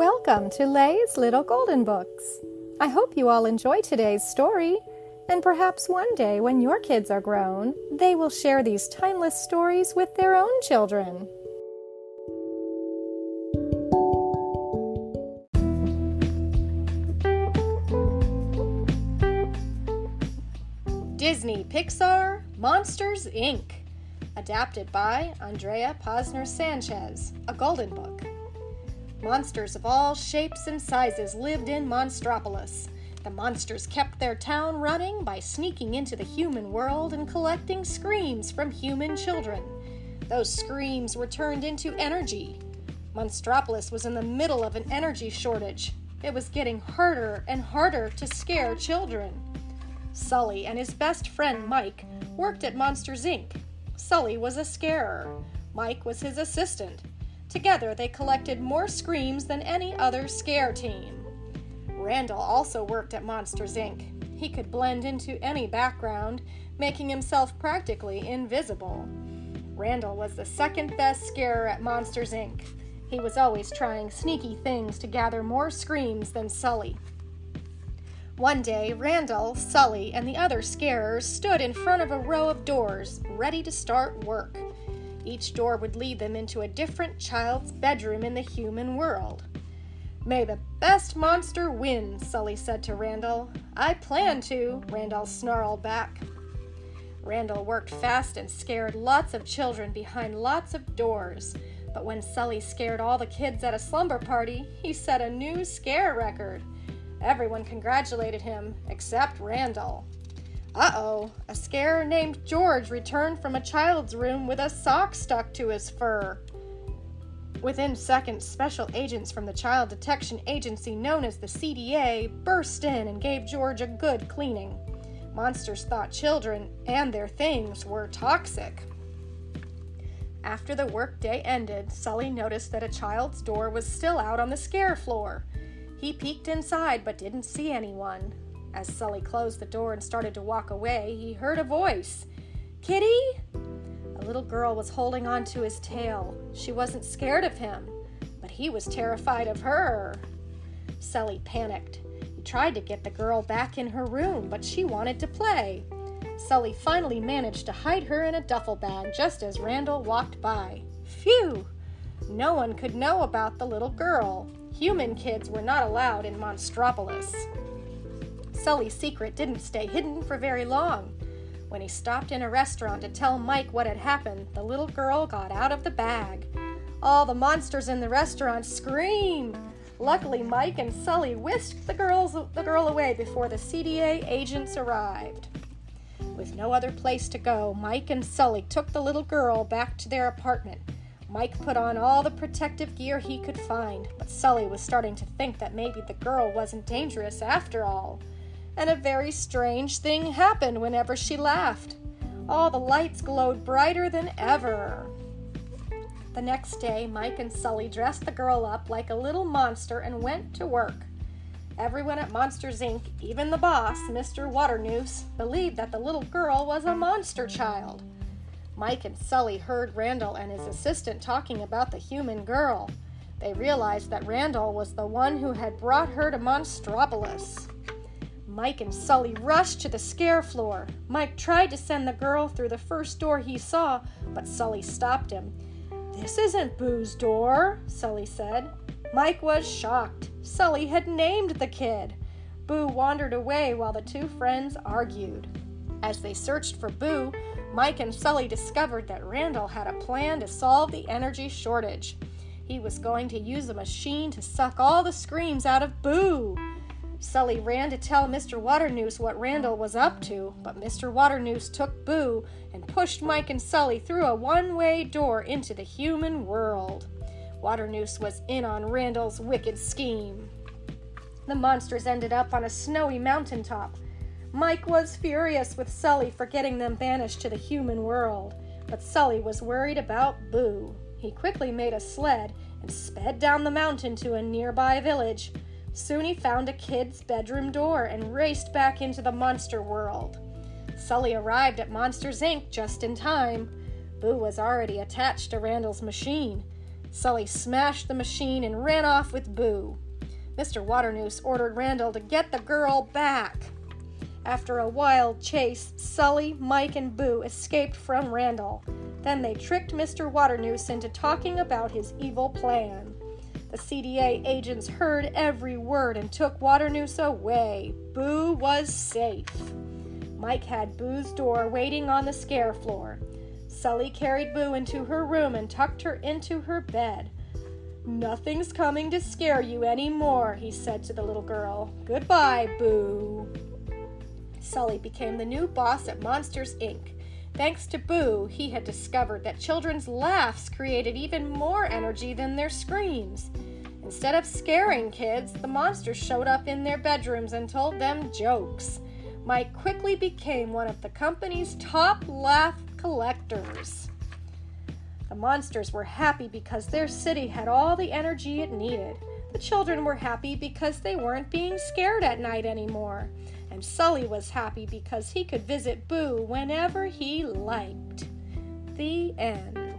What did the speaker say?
Welcome to Lay's Little Golden Books. I hope you all enjoy today's story, and perhaps one day when your kids are grown, they will share these timeless stories with their own children. Disney Pixar Monsters Inc. Adapted by Andrea Posner Sanchez, a golden book. Monsters of all shapes and sizes lived in Monstropolis. The monsters kept their town running by sneaking into the human world and collecting screams from human children. Those screams were turned into energy. Monstropolis was in the middle of an energy shortage. It was getting harder and harder to scare children. Sully and his best friend Mike worked at Monsters Inc. Sully was a scarer. Mike was his assistant. Together, they collected more screams than any other scare team. Randall also worked at Monsters Inc. He could blend into any background, making himself practically invisible. Randall was the second best scarer at Monsters Inc. He was always trying sneaky things to gather more screams than Sully. One day, Randall, Sully, and the other scarers stood in front of a row of doors, ready to start work. Each door would lead them into a different child's bedroom in the human world. May the best monster win, Sully said to Randall. I plan to, Randall snarled back. Randall worked fast and scared lots of children behind lots of doors. But when Sully scared all the kids at a slumber party, he set a new scare record. Everyone congratulated him, except Randall. Uh oh, a scarer named George returned from a child's room with a sock stuck to his fur. Within seconds, special agents from the child detection agency known as the CDA burst in and gave George a good cleaning. Monsters thought children and their things were toxic. After the workday ended, Sully noticed that a child's door was still out on the scare floor. He peeked inside but didn't see anyone. As Sully closed the door and started to walk away, he heard a voice Kitty? A little girl was holding on to his tail. She wasn't scared of him, but he was terrified of her. Sully panicked. He tried to get the girl back in her room, but she wanted to play. Sully finally managed to hide her in a duffel bag just as Randall walked by. Phew! No one could know about the little girl. Human kids were not allowed in Monstropolis. Sully's secret didn't stay hidden for very long. When he stopped in a restaurant to tell Mike what had happened, the little girl got out of the bag. All the monsters in the restaurant screamed. Luckily, Mike and Sully whisked the, girls, the girl away before the CDA agents arrived. With no other place to go, Mike and Sully took the little girl back to their apartment. Mike put on all the protective gear he could find, but Sully was starting to think that maybe the girl wasn't dangerous after all and a very strange thing happened whenever she laughed. All the lights glowed brighter than ever. The next day, Mike and Sully dressed the girl up like a little monster and went to work. Everyone at Monsters Inc., even the boss, Mr. Waternoose, believed that the little girl was a monster child. Mike and Sully heard Randall and his assistant talking about the human girl. They realized that Randall was the one who had brought her to Monstropolis. Mike and Sully rushed to the scare floor. Mike tried to send the girl through the first door he saw, but Sully stopped him. This isn't Boo's door, Sully said. Mike was shocked. Sully had named the kid. Boo wandered away while the two friends argued. As they searched for Boo, Mike and Sully discovered that Randall had a plan to solve the energy shortage. He was going to use a machine to suck all the screams out of Boo. Sully ran to tell Mr. Waternoose what Randall was up to, but Mr. Waternoose took Boo and pushed Mike and Sully through a one way door into the human world. Waternoose was in on Randall's wicked scheme. The monsters ended up on a snowy mountaintop. Mike was furious with Sully for getting them banished to the human world, but Sully was worried about Boo. He quickly made a sled and sped down the mountain to a nearby village. Soon he found a kid's bedroom door and raced back into the monster world. Sully arrived at Monsters Inc. just in time. Boo was already attached to Randall's machine. Sully smashed the machine and ran off with Boo. Mr. Waternoose ordered Randall to get the girl back. After a wild chase, Sully, Mike, and Boo escaped from Randall. Then they tricked Mr. Waternoose into talking about his evil plan. The CDA agents heard every word and took Waternoose away. Boo was safe. Mike had Boo's door waiting on the scare floor. Sully carried Boo into her room and tucked her into her bed. Nothing's coming to scare you anymore, he said to the little girl. Goodbye, Boo. Sully became the new boss at Monsters, Inc. Thanks to Boo, he had discovered that children's laughs created even more energy than their screams. Instead of scaring kids, the monsters showed up in their bedrooms and told them jokes. Mike quickly became one of the company's top laugh collectors. The monsters were happy because their city had all the energy it needed. The children were happy because they weren't being scared at night anymore and Sully was happy because he could visit Boo whenever he liked. The end.